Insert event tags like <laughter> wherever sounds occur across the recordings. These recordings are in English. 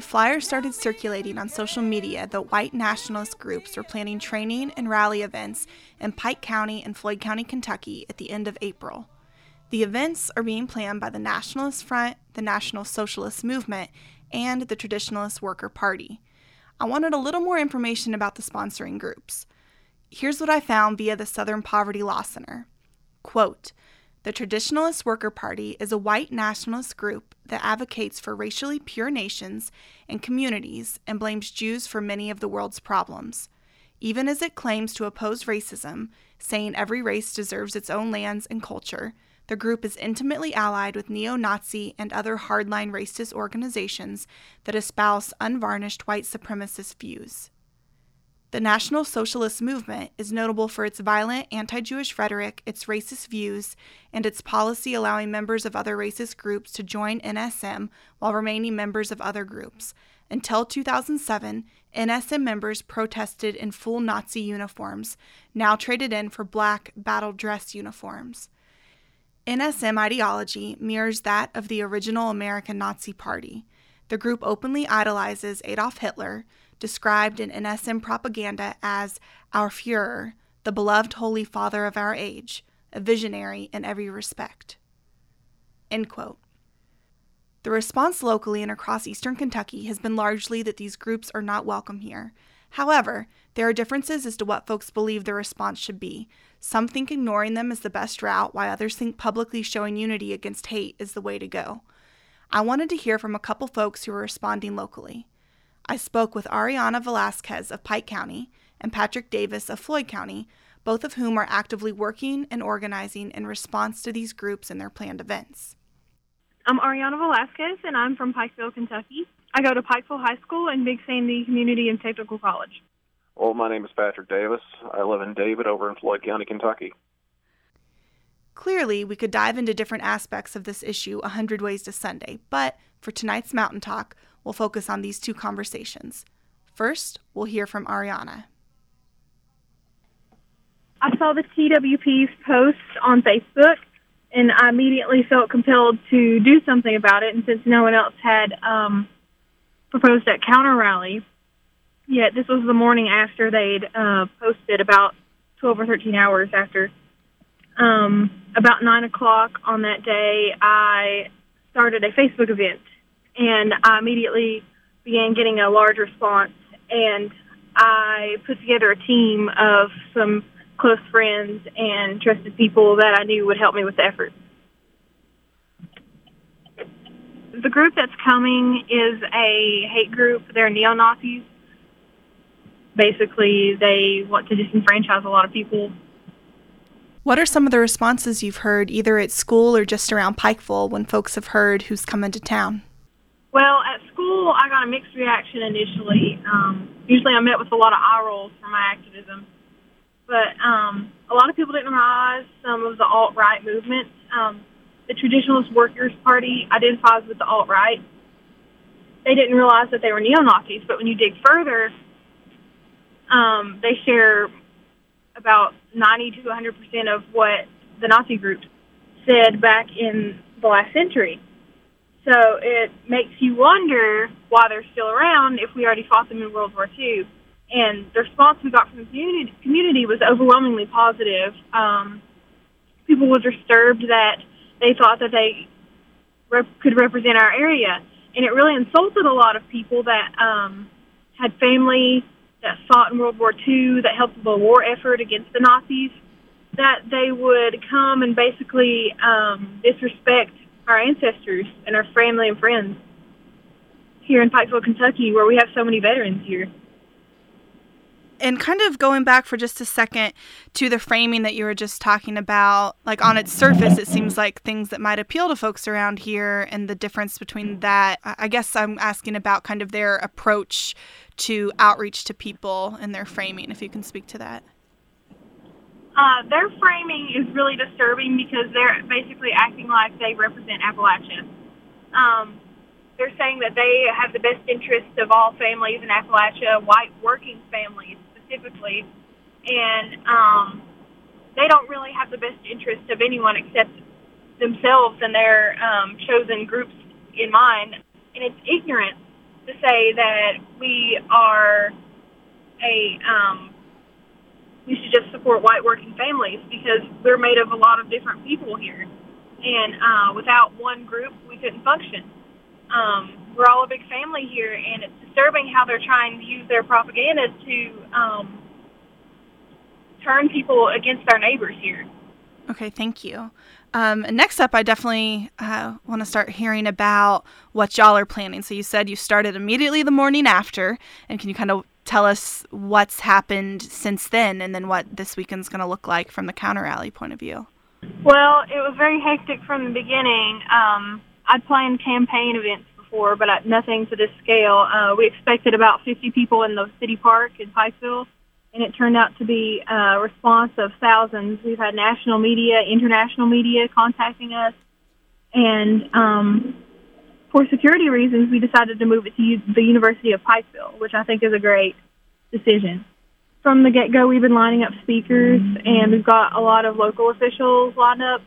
February, flyers started circulating on social media that white nationalist groups were planning training and rally events in Pike County and Floyd County, Kentucky at the end of April. The events are being planned by the Nationalist Front, the National Socialist Movement, and the Traditionalist Worker Party. I wanted a little more information about the sponsoring groups. Here's what I found via the Southern Poverty Law Center. Quote, the Traditionalist Worker Party is a white nationalist group that advocates for racially pure nations and communities and blames Jews for many of the world's problems. Even as it claims to oppose racism, saying every race deserves its own lands and culture, the group is intimately allied with neo Nazi and other hardline racist organizations that espouse unvarnished white supremacist views. The National Socialist Movement is notable for its violent anti Jewish rhetoric, its racist views, and its policy allowing members of other racist groups to join NSM while remaining members of other groups. Until 2007, NSM members protested in full Nazi uniforms, now traded in for black battle dress uniforms. NSM ideology mirrors that of the original American Nazi Party. The group openly idolizes Adolf Hitler described in NSM propaganda as our Fuhrer, the beloved Holy Father of our age, a visionary in every respect. The response locally and across eastern Kentucky has been largely that these groups are not welcome here. However, there are differences as to what folks believe the response should be. Some think ignoring them is the best route, while others think publicly showing unity against hate is the way to go. I wanted to hear from a couple folks who are responding locally. I spoke with Ariana Velasquez of Pike County and Patrick Davis of Floyd County, both of whom are actively working and organizing in response to these groups and their planned events. I'm Ariana Velasquez, and I'm from Pikeville, Kentucky. I go to Pikeville High School and Big Sandy Community and Technical College. Well, my name is Patrick Davis. I live in David over in Floyd County, Kentucky. Clearly, we could dive into different aspects of this issue a hundred ways to Sunday, but for tonight's Mountain Talk, we'll focus on these two conversations. First, we'll hear from Ariana. I saw the TWP's post on Facebook, and I immediately felt compelled to do something about it. And since no one else had um, proposed that counter rally, yet this was the morning after they'd uh, posted about 12 or 13 hours after. Um, about 9 o'clock on that day, I started a Facebook event and I immediately began getting a large response. And I put together a team of some close friends and trusted people that I knew would help me with the effort. The group that's coming is a hate group. They're neo Nazis. Basically, they want to disenfranchise a lot of people. What are some of the responses you've heard, either at school or just around Pikeville, when folks have heard who's coming to town? Well, at school, I got a mixed reaction initially. Um, usually, I'm met with a lot of eye rolls for my activism, but um, a lot of people didn't realize some of the alt right movement. Um, the Traditionalist Workers Party identifies with the alt right. They didn't realize that they were neo Nazis, but when you dig further, um, they share about 90 to 100 percent of what the Nazi groups said back in the last century. So it makes you wonder why they're still around if we already fought them in World War II. And the response we got from the community, community was overwhelmingly positive. Um, people were disturbed that they thought that they rep- could represent our area. And it really insulted a lot of people that um, had family that fought in World War II, that helped with the war effort against the Nazis, that they would come and basically um, disrespect our ancestors and our family and friends here in Pikeville, Kentucky, where we have so many veterans here. And kind of going back for just a second to the framing that you were just talking about, like on its surface, it seems like things that might appeal to folks around here and the difference between that. I guess I'm asking about kind of their approach to outreach to people and their framing, if you can speak to that. Uh, their framing is really disturbing because they're basically acting like they represent Appalachia. Um, they're saying that they have the best interests of all families in Appalachia, white working families specifically, and um, they don't really have the best interest of anyone except themselves and their um, chosen groups in mind. and it's ignorant to say that we are a um, we should just support white working families because we're made of a lot of different people here, and uh, without one group, we couldn't function. Um, we're all a big family here, and it's disturbing how they're trying to use their propaganda to um, turn people against our neighbors here. Okay, thank you. Um, next up, I definitely uh, want to start hearing about what y'all are planning. So you said you started immediately the morning after, and can you kind of tell us what's happened since then, and then what this weekend's going to look like from the counter rally point of view? Well, it was very hectic from the beginning. Um, I'd planned campaign events before, but nothing to this scale. Uh, we expected about 50 people in the city park in Pikeville and it turned out to be a response of thousands. We've had national media, international media contacting us, and um, for security reasons, we decided to move it to U- the University of Pikeville, which I think is a great decision. From the get-go, we've been lining up speakers, and we've got a lot of local officials lined up.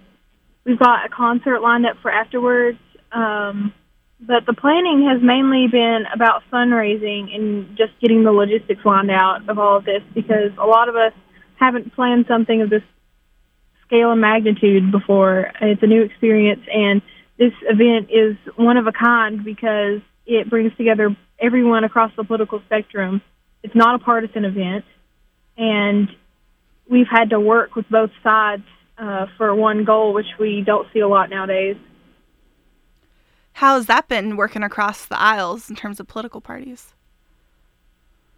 We've got a concert lined up for afterwards. Um, but the planning has mainly been about fundraising and just getting the logistics lined out of all of this because a lot of us haven't planned something of this scale and magnitude before. It's a new experience, and this event is one of a kind because it brings together everyone across the political spectrum. It's not a partisan event, and we've had to work with both sides uh, for one goal, which we don't see a lot nowadays. How has that been working across the aisles in terms of political parties?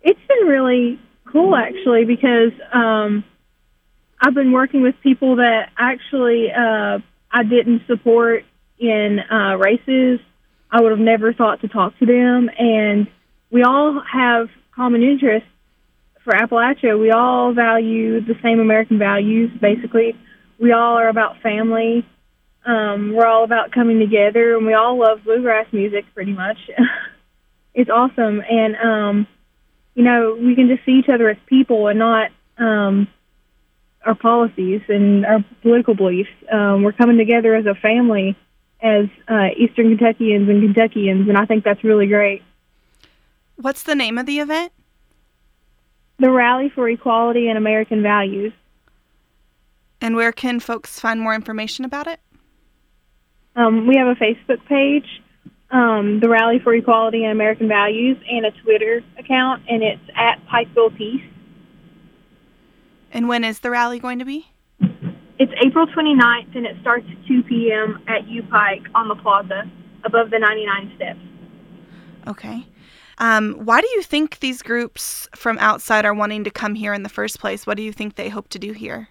It's been really cool actually because um, I've been working with people that actually uh, I didn't support in uh, races. I would have never thought to talk to them, and we all have common interests for Appalachia. We all value the same American values, basically. We all are about family um, we're all about coming together, and we all love bluegrass music pretty much. <laughs> it's awesome, and um, you know we can just see each other as people and not um, our policies and our political beliefs. Um, we're coming together as a family, as uh, Eastern Kentuckians and Kentuckians, and I think that's really great. What's the name of the event? The Rally for Equality and American Values. And where can folks find more information about it? Um, we have a Facebook page, um, the Rally for Equality and American Values, and a Twitter account, and it's at Pikeville Peace. And when is the rally going to be? It's April 29th, and it starts at 2 p.m. at U Pike on the plaza above the 99 steps. Okay. Um, why do you think these groups from outside are wanting to come here in the first place? What do you think they hope to do here?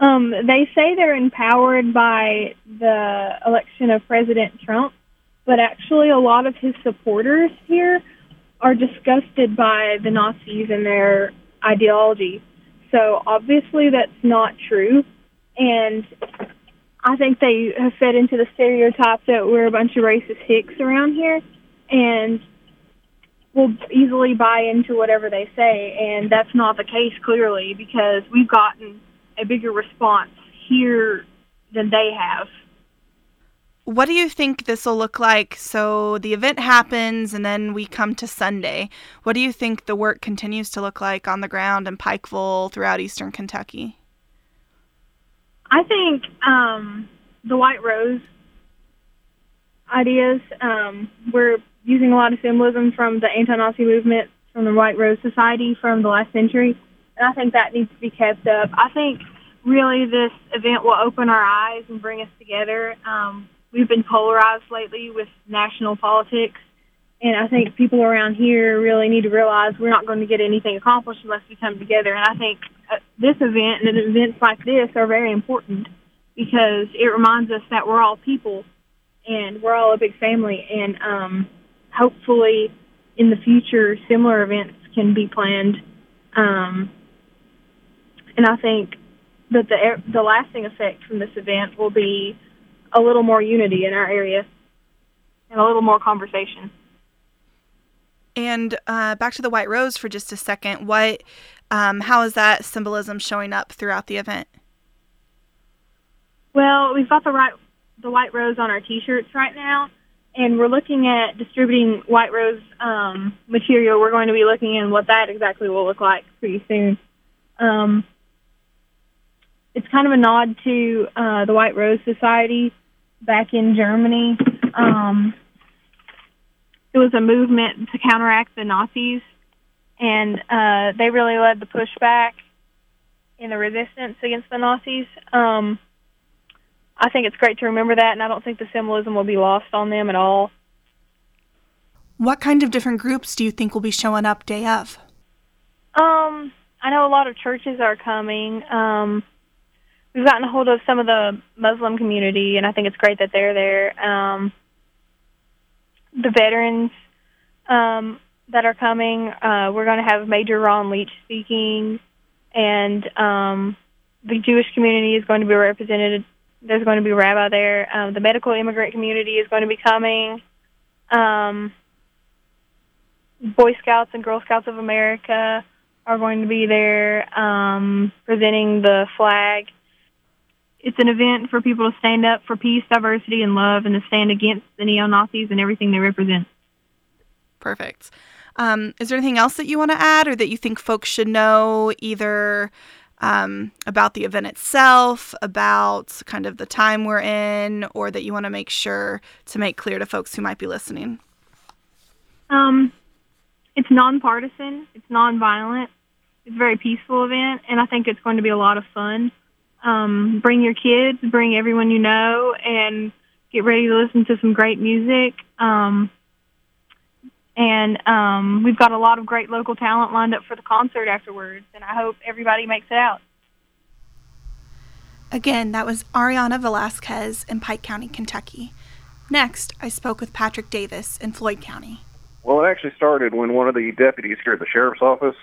Um, they say they're empowered by the election of President Trump, but actually, a lot of his supporters here are disgusted by the Nazis and their ideology. So, obviously, that's not true. And I think they have fed into the stereotype that we're a bunch of racist hicks around here and will easily buy into whatever they say. And that's not the case, clearly, because we've gotten a bigger response here than they have. What do you think this will look like? So the event happens and then we come to Sunday. What do you think the work continues to look like on the ground in Pikeville throughout eastern Kentucky? I think um, the White Rose ideas, um, we're using a lot of symbolism from the anti Nazi movement, from the White Rose Society from the last century and I think that needs to be kept up. I think really this event will open our eyes and bring us together. Um, we've been polarized lately with national politics, and I think people around here really need to realize we're not going to get anything accomplished unless we come together. And I think uh, this event and events like this are very important because it reminds us that we're all people and we're all a big family. And um, hopefully, in the future, similar events can be planned. Um, and I think that the the lasting effect from this event will be a little more unity in our area and a little more conversation. And uh, back to the white rose for just a second. What, um, how is that symbolism showing up throughout the event? Well, we've got the right the white rose on our T-shirts right now, and we're looking at distributing White Rose um, material. We're going to be looking in what that exactly will look like pretty soon. Um, it's kind of a nod to uh, the White Rose Society back in Germany. Um, it was a movement to counteract the Nazis, and uh, they really led the pushback in the resistance against the Nazis. Um, I think it's great to remember that, and I don't think the symbolism will be lost on them at all. What kind of different groups do you think will be showing up day of? Um, I know a lot of churches are coming. Um, we've gotten a hold of some of the Muslim community, and I think it's great that they're there. Um, the veterans um, that are coming, uh, we're going to have Major Ron Leach speaking, and um, the Jewish community is going to be represented there's going to be a rabbi there. Um, the medical immigrant community is going to be coming. Um, Boy Scouts and Girl Scouts of America are going to be there um, presenting the flag. It's an event for people to stand up for peace, diversity, and love, and to stand against the neo Nazis and everything they represent. Perfect. Um, is there anything else that you want to add or that you think folks should know either um, about the event itself, about kind of the time we're in, or that you want to make sure to make clear to folks who might be listening? Um, it's nonpartisan, it's nonviolent, it's a very peaceful event, and I think it's going to be a lot of fun. Um, bring your kids, bring everyone you know, and get ready to listen to some great music. Um, and um, we've got a lot of great local talent lined up for the concert afterwards, and I hope everybody makes it out. Again, that was Ariana Velasquez in Pike County, Kentucky. Next, I spoke with Patrick Davis in Floyd County. Well, it actually started when one of the deputies here at the sheriff's office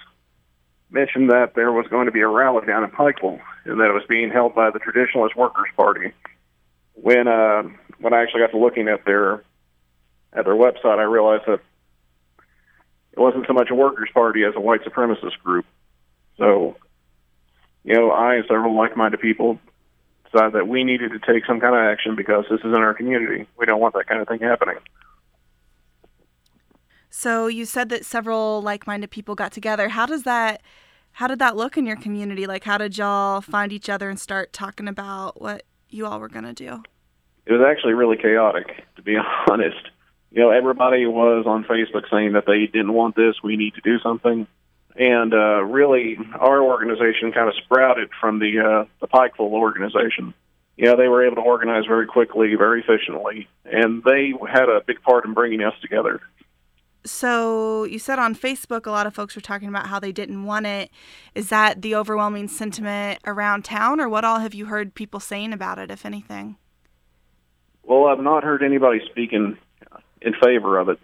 mentioned that there was going to be a rally down in Pikeville and that it was being held by the Traditionalist Workers Party. When uh, when I actually got to looking at their at their website, I realized that it wasn't so much a workers' party as a white supremacist group. So, you know, I and several like-minded people decided that we needed to take some kind of action because this is in our community. We don't want that kind of thing happening. So you said that several like-minded people got together. How does that how did that look in your community? Like how did y'all find each other and start talking about what you all were going to do? It was actually really chaotic, to be <laughs> honest you know, everybody was on Facebook saying that they didn't want this. We need to do something. And uh, really, our organization kind of sprouted from the uh, the Pikeville organization. You know, they were able to organize very quickly, very efficiently, and they had a big part in bringing us together. So you said on Facebook, a lot of folks were talking about how they didn't want it. Is that the overwhelming sentiment around town, or what all have you heard people saying about it, if anything? Well, I've not heard anybody speaking in favor of it.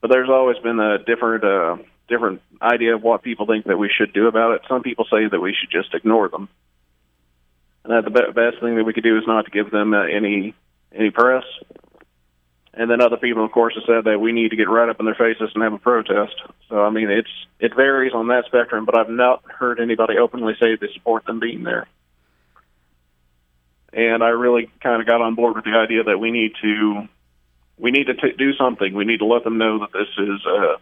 But there's always been a different uh, different idea of what people think that we should do about it. Some people say that we should just ignore them, and that the best thing that we could do is not to give them uh, any any press. And then other people, of course, have said that we need to get right up in their faces and have a protest. So I mean, it's it varies on that spectrum, but I've not heard anybody openly say they support them being there. And I really kind of got on board with the idea that we need to we need to t- do something. We need to let them know that this is uh,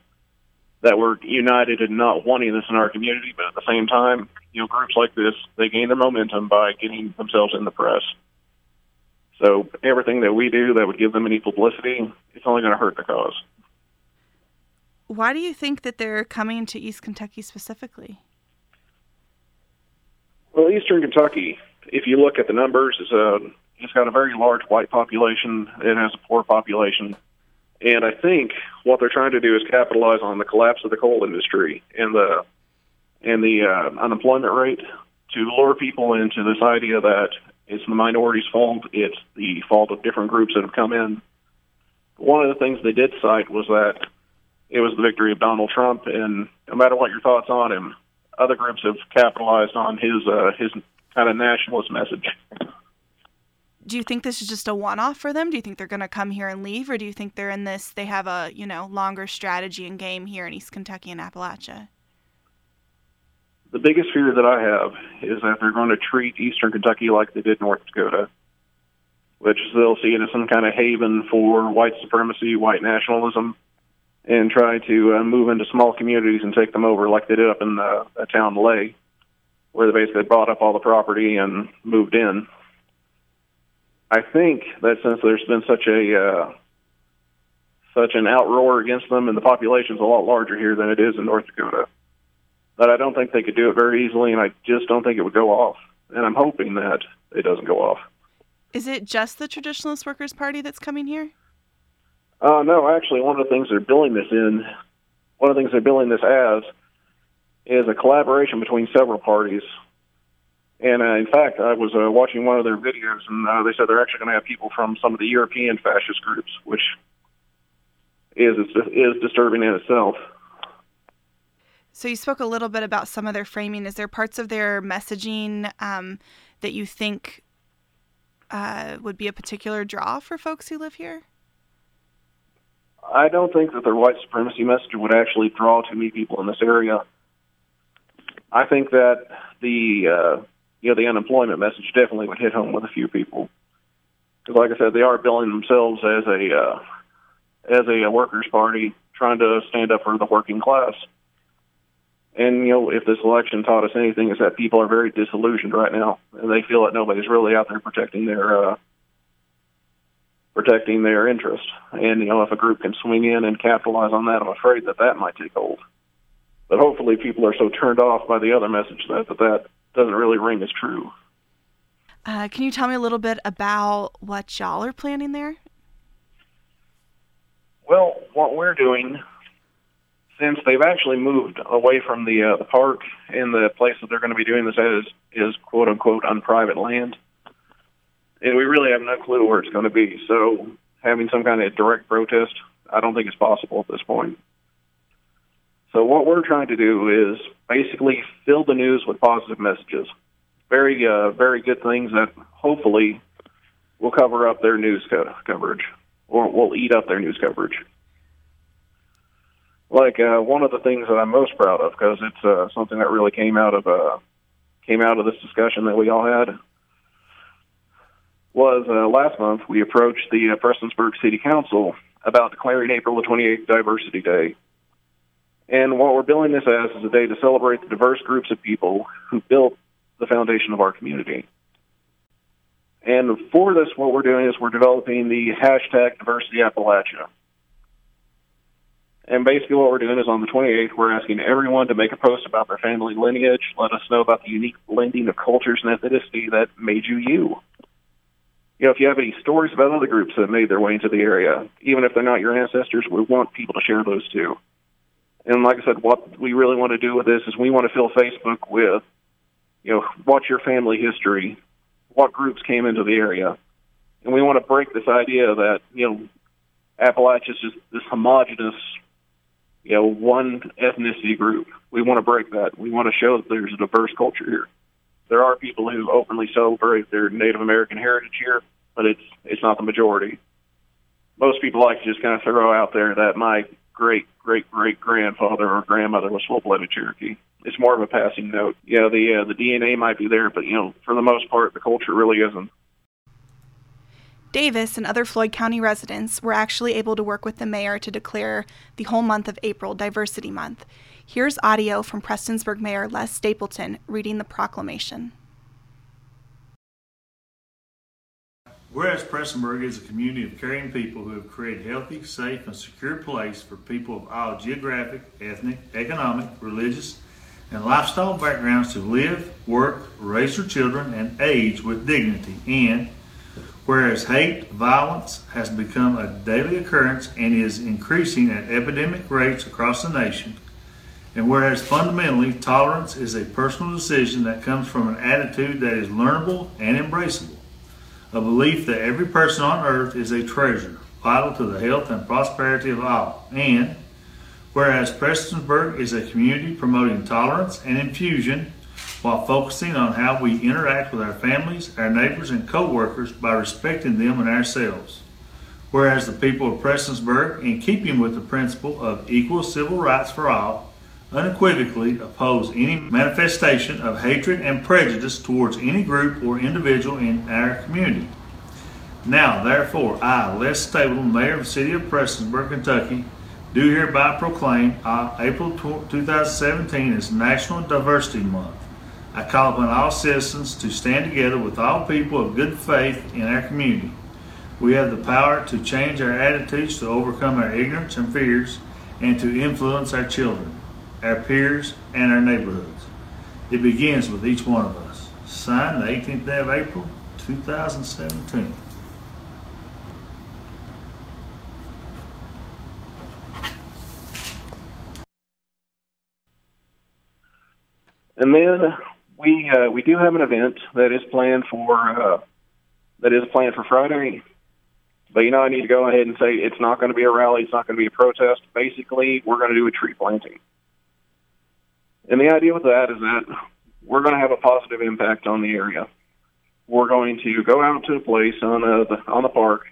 that we're united in not wanting this in our community, but at the same time, you know, groups like this they gain their momentum by getting themselves in the press. So everything that we do that would give them any publicity, it's only going to hurt the cause. Why do you think that they're coming to East Kentucky specifically? Well, Eastern Kentucky, if you look at the numbers, is a it's got a very large white population. It has a poor population. And I think what they're trying to do is capitalize on the collapse of the coal industry and the and the uh, unemployment rate to lure people into this idea that it's the minority's fault. It's the fault of different groups that have come in. One of the things they did cite was that it was the victory of Donald Trump, and no matter what your thoughts on him, other groups have capitalized on his uh, his kind of nationalist message do you think this is just a one-off for them? Do you think they're going to come here and leave, or do you think they're in this? They have a you know longer strategy and game here in East Kentucky and Appalachia. The biggest fear that I have is that they're going to treat Eastern Kentucky like they did North Dakota. which they'll see it as some kind of haven for white supremacy, white nationalism, and try to uh, move into small communities and take them over like they did up in uh, a town Leith, where they basically bought up all the property and moved in. I think that since there's been such a uh, such an outroar against them, and the population's a lot larger here than it is in North Dakota, that I don't think they could do it very easily, and I just don't think it would go off. And I'm hoping that it doesn't go off. Is it just the Traditionalist Workers Party that's coming here? Uh, no, actually, one of the things they're billing this in, one of the things they're billing this as, is a collaboration between several parties. And uh, in fact, I was uh, watching one of their videos, and uh, they said they're actually going to have people from some of the European fascist groups, which is is disturbing in itself. So you spoke a little bit about some of their framing. Is there parts of their messaging um, that you think uh, would be a particular draw for folks who live here? I don't think that their white supremacy message would actually draw too many people in this area. I think that the uh, you know the unemployment message definitely would hit home with a few people because, like I said, they are billing themselves as a uh, as a workers' party trying to stand up for the working class. And you know, if this election taught us anything, is that people are very disillusioned right now, and they feel that nobody's really out there protecting their uh, protecting their interest. And you know, if a group can swing in and capitalize on that, I'm afraid that that might take hold. But hopefully, people are so turned off by the other message that that, that doesn't really ring as true. Uh, can you tell me a little bit about what y'all are planning there? Well, what we're doing, since they've actually moved away from the uh, the park and the place that they're going to be doing this at is, is quote unquote on private land and we really have no clue where it's going to be. So having some kind of direct protest, I don't think it's possible at this point. So what we're trying to do is basically fill the news with positive messages, very uh, very good things that hopefully will cover up their news co- coverage or will eat up their news coverage. Like uh, one of the things that I'm most proud of because it's uh, something that really came out of uh, came out of this discussion that we all had was uh, last month we approached the uh, Prestonsburg City Council about declaring April the 28th Diversity Day. And what we're billing this as is a day to celebrate the diverse groups of people who built the foundation of our community. And for this, what we're doing is we're developing the hashtag Diversity Appalachia. And basically, what we're doing is on the 28th, we're asking everyone to make a post about their family lineage, let us know about the unique blending of cultures and ethnicity that made you you. You know, if you have any stories about other groups that made their way into the area, even if they're not your ancestors, we want people to share those too. And like I said, what we really want to do with this is we want to fill Facebook with, you know, what's your family history, what groups came into the area, and we want to break this idea that you know, Appalachia is just this homogenous, you know, one ethnicity group. We want to break that. We want to show that there's a diverse culture here there are people who openly celebrate their Native American heritage here, but it's it's not the majority. Most people like to just kind of throw out there that my great great great grandfather or grandmother was full blooded Cherokee. It's more of a passing note. Yeah, the uh, the DNA might be there, but you know, for the most part, the culture really isn't. Davis and other Floyd County residents were actually able to work with the mayor to declare the whole month of April Diversity Month. Here's audio from Prestonsburg Mayor Les Stapleton reading the proclamation. Whereas Prestonsburg is a community of caring people who have created a healthy, safe, and secure place for people of all geographic, ethnic, economic, religious, and lifestyle backgrounds to live, work, raise their children, and age with dignity. And whereas hate, violence has become a daily occurrence and is increasing at epidemic rates across the nation, and whereas fundamentally, tolerance is a personal decision that comes from an attitude that is learnable and embraceable, a belief that every person on earth is a treasure, vital to the health and prosperity of all, and whereas Prestonsburg is a community promoting tolerance and infusion while focusing on how we interact with our families, our neighbors, and co-workers by respecting them and ourselves. Whereas the people of Prestonsburg, in keeping with the principle of equal civil rights for all, unequivocally oppose any manifestation of hatred and prejudice towards any group or individual in our community. Now, therefore, I, Les Stapleton, Mayor of the City of Prestonsburg, Kentucky, do hereby proclaim uh, April 2017 as National Diversity Month. I call upon all citizens to stand together with all people of good faith in our community. We have the power to change our attitudes to overcome our ignorance and fears and to influence our children, our peers, and our neighborhoods. It begins with each one of us. Signed the 18th day of April, 2017. And then we uh, we do have an event that is planned for uh, that is planned for Friday. But you know, I need to go ahead and say it's not going to be a rally. It's not going to be a protest. Basically, we're going to do a tree planting. And the idea with that is that we're going to have a positive impact on the area. We're going to go out to a place on uh, the on the park,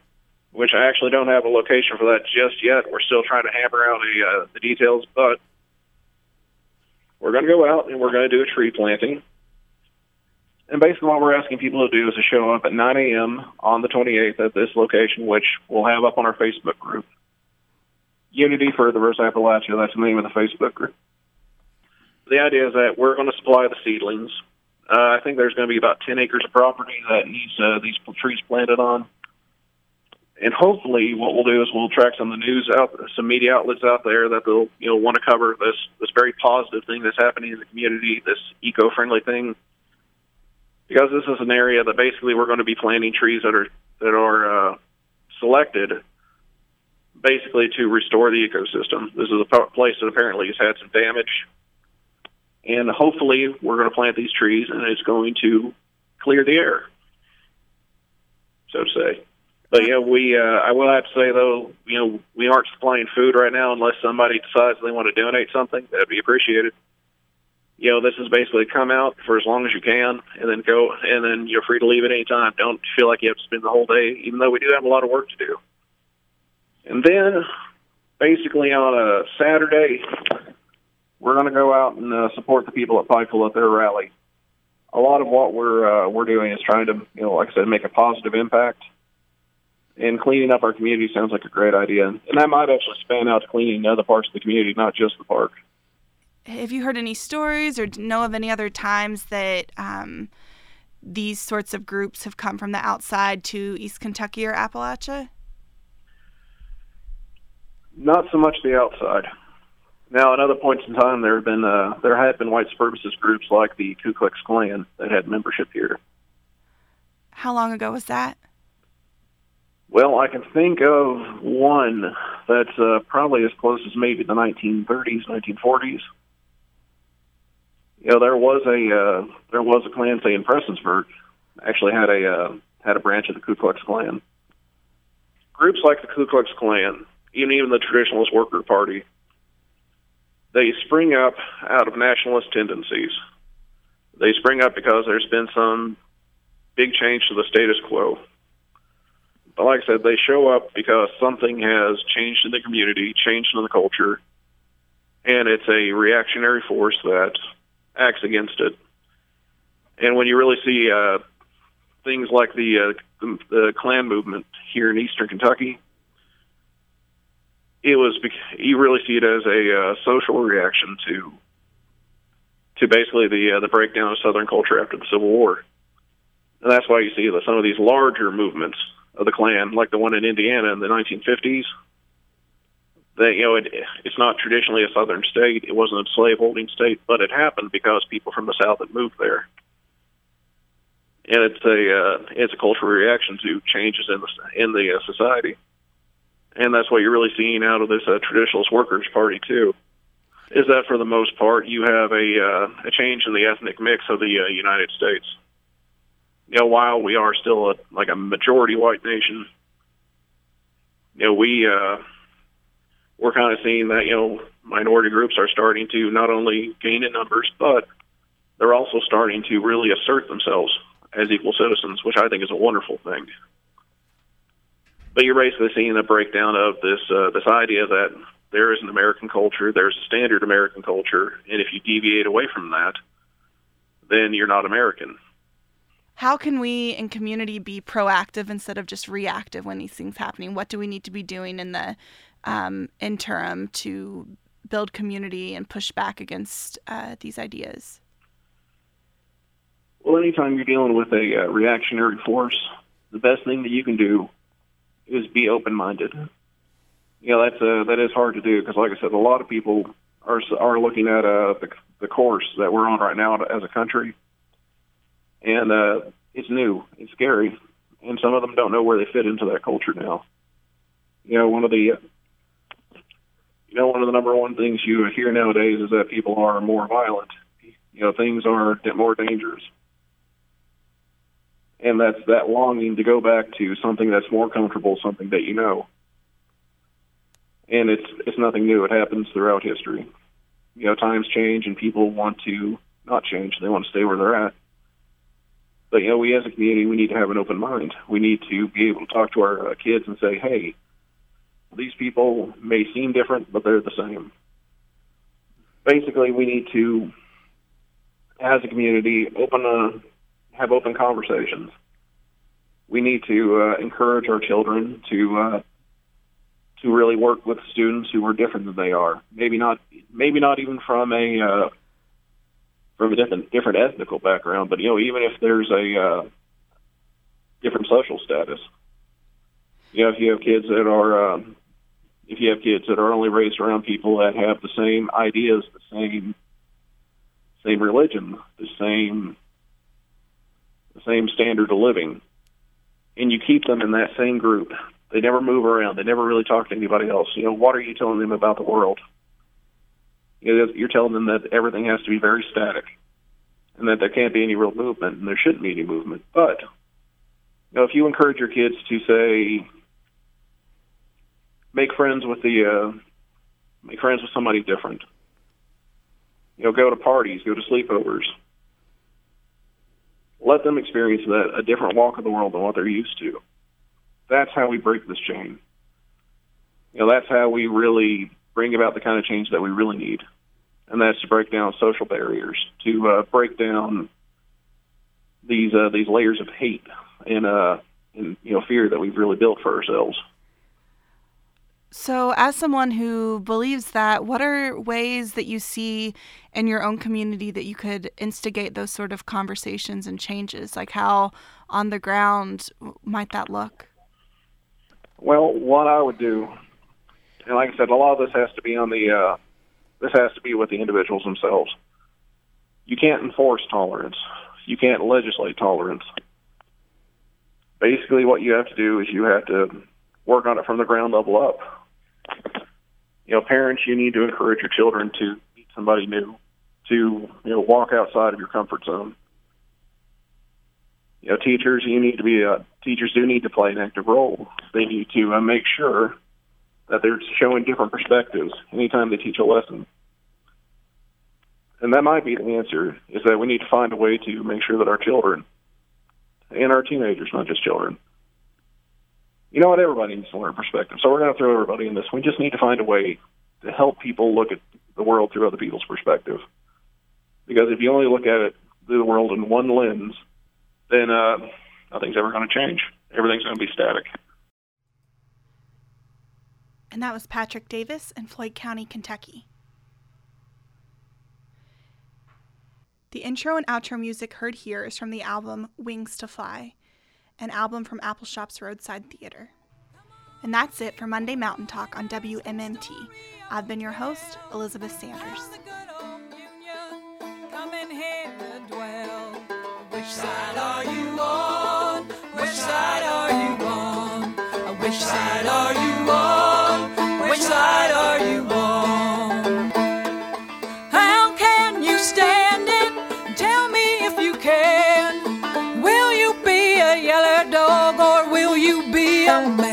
which I actually don't have a location for that just yet. We're still trying to hammer out a, uh, the details, but we're going to go out and we're going to do a tree planting. And basically, what we're asking people to do is to show up at 9 a.m. on the 28th at this location, which we'll have up on our Facebook group. Unity for the Rose Appalachia, that's the name of the Facebook group. The idea is that we're going to supply the seedlings. Uh, I think there's going to be about 10 acres of property that needs uh, these trees planted on. And hopefully, what we'll do is we'll track some of the news out, some media outlets out there that they'll you know want to cover this this very positive thing that's happening in the community, this eco-friendly thing because this is an area that basically we're going to be planting trees that are that are uh, selected basically to restore the ecosystem. This is a place that apparently has had some damage, and hopefully we're going to plant these trees and it's going to clear the air, so to say. But yeah, we uh, I will have to say though, you know, we aren't supplying food right now unless somebody decides they want to donate something. That'd be appreciated you know, this is basically come out for as long as you can and then go, and then you're free to leave at any time. Don't feel like you have to spend the whole day, even though we do have a lot of work to do. And then, basically on a Saturday, we're going to go out and uh, support the people at Pikeville at their rally. A lot of what we're uh, we're doing is trying to, you know, like I said, make a positive impact. And cleaning up our community sounds like a great idea, and that might actually span out to cleaning other parts of the community, not just the park have you heard any stories or know of any other times that um, these sorts of groups have come from the outside to East Kentucky or Appalachia? Not so much the outside. Now, at other points in time, there have been uh, there had been white supremacist groups like the Ku Klux Klan that had membership here. How long ago was that? Well, I can think of one that's uh, probably as close as maybe the 1930s, 1940s you know, there was a uh, there was a Klan say in Prestonsburg actually had a uh, had a branch of the Ku Klux Klan. Groups like the Ku Klux Klan, even even the Traditionalist Worker Party, they spring up out of nationalist tendencies. They spring up because there's been some big change to the status quo. But like I said, they show up because something has changed in the community, changed in the culture, and it's a reactionary force that acts against it. And when you really see uh, things like the, uh, the the Klan movement here in Eastern Kentucky, it was you really see it as a uh, social reaction to to basically the uh, the breakdown of Southern culture after the Civil War, and that's why you see that some of these larger movements of the Klan, like the one in Indiana in the 1950s, that you know it, it's not traditionally a southern state. It wasn't a slaveholding state, but it happened because people from the south had moved there, and it's a uh, it's a cultural reaction to changes in the in the uh, society, and that's what you're really seeing out of this uh, traditionalist workers party too. Is that for the most part you have a uh, a change in the ethnic mix of the uh, United States. You know, while we are still a, like a majority white nation, you know we. Uh, we're kind of seeing that you know minority groups are starting to not only gain in numbers, but they're also starting to really assert themselves as equal citizens, which I think is a wonderful thing. But you're basically seeing a breakdown of this uh, this idea that there is an American culture, there's a standard American culture, and if you deviate away from that, then you're not American. how can we in community be proactive instead of just reactive when these things happening? What do we need to be doing in the um, interim to build community and push back against uh, these ideas? Well, anytime you're dealing with a uh, reactionary force, the best thing that you can do is be open-minded. You know, that's uh, that is hard to do because, like I said, a lot of people are are looking at uh, the the course that we're on right now as a country and uh, it's new, it's scary, and some of them don't know where they fit into that culture now. You know, one of the you know one of the number one things you hear nowadays is that people are more violent. You know, things are more dangerous, and that's that longing to go back to something that's more comfortable, something that you know. And it's it's nothing new. It happens throughout history. You know, times change, and people want to not change. They want to stay where they're at but you know, we as a community, we need to have an open mind. We need to be able to talk to our uh, kids and say, "Hey, these people may seem different, but they're the same." Basically, we need to, as a community, open a have open conversations. We need to uh, encourage our children to uh, to really work with students who are different than they are. Maybe not, maybe not even from a uh, from a different different ethnical background, but you know, even if there's a uh, different social status, you know, if you have kids that are um, if you have kids that are only raised around people that have the same ideas, the same same religion, the same the same standard of living, and you keep them in that same group, they never move around. They never really talk to anybody else. You know, what are you telling them about the world? you're telling them that everything has to be very static and that there can't be any real movement and there shouldn't be any movement. But you know, if you encourage your kids to say, make friends with the, uh, make friends with somebody different. You know, go to parties, go to sleepovers. Let them experience that a different walk of the world than what they're used to. That's how we break this chain. You know, that's how we really bring about the kind of change that we really need, and that's to break down social barriers, to uh, break down these uh, these layers of hate and uh, and you know fear that we've really built for ourselves. So, as someone who believes that, what are ways that you see in your own community that you could instigate those sort of conversations and changes? Like, how on the ground might that look? Well, what I would do and like I said, a lot of this has to be on the uh, this has to be with the individuals themselves. You can't enforce tolerance. You can't legislate tolerance. Basically, what you have to do is you have to work on it from the ground level up. You know, parents, you need to encourage your children to meet somebody new, to you know walk outside of your comfort zone. You know, teachers, you need to be uh, teachers do need to play an active role. They need to uh, make sure that they're showing different perspectives anytime they teach a lesson. And that might be the answer, is that we need to find a way to make sure that our children and our teenagers, not just children, you know what, everybody needs to learn perspective. So we're going to throw everybody in this. We just need to find a way to help people look at the world through other people's perspective. Because if you only look at it through the world in one lens, then uh, nothing's ever going to change. Everything's going to be static. And that was Patrick Davis in Floyd County, Kentucky. The intro and outro music heard here is from the album Wings to Fly, an album from Appalshop's Roadside Theater. And that's it for Monday Mountain Talk on WMMT. I've been your host, Elizabeth Sanders. You be man?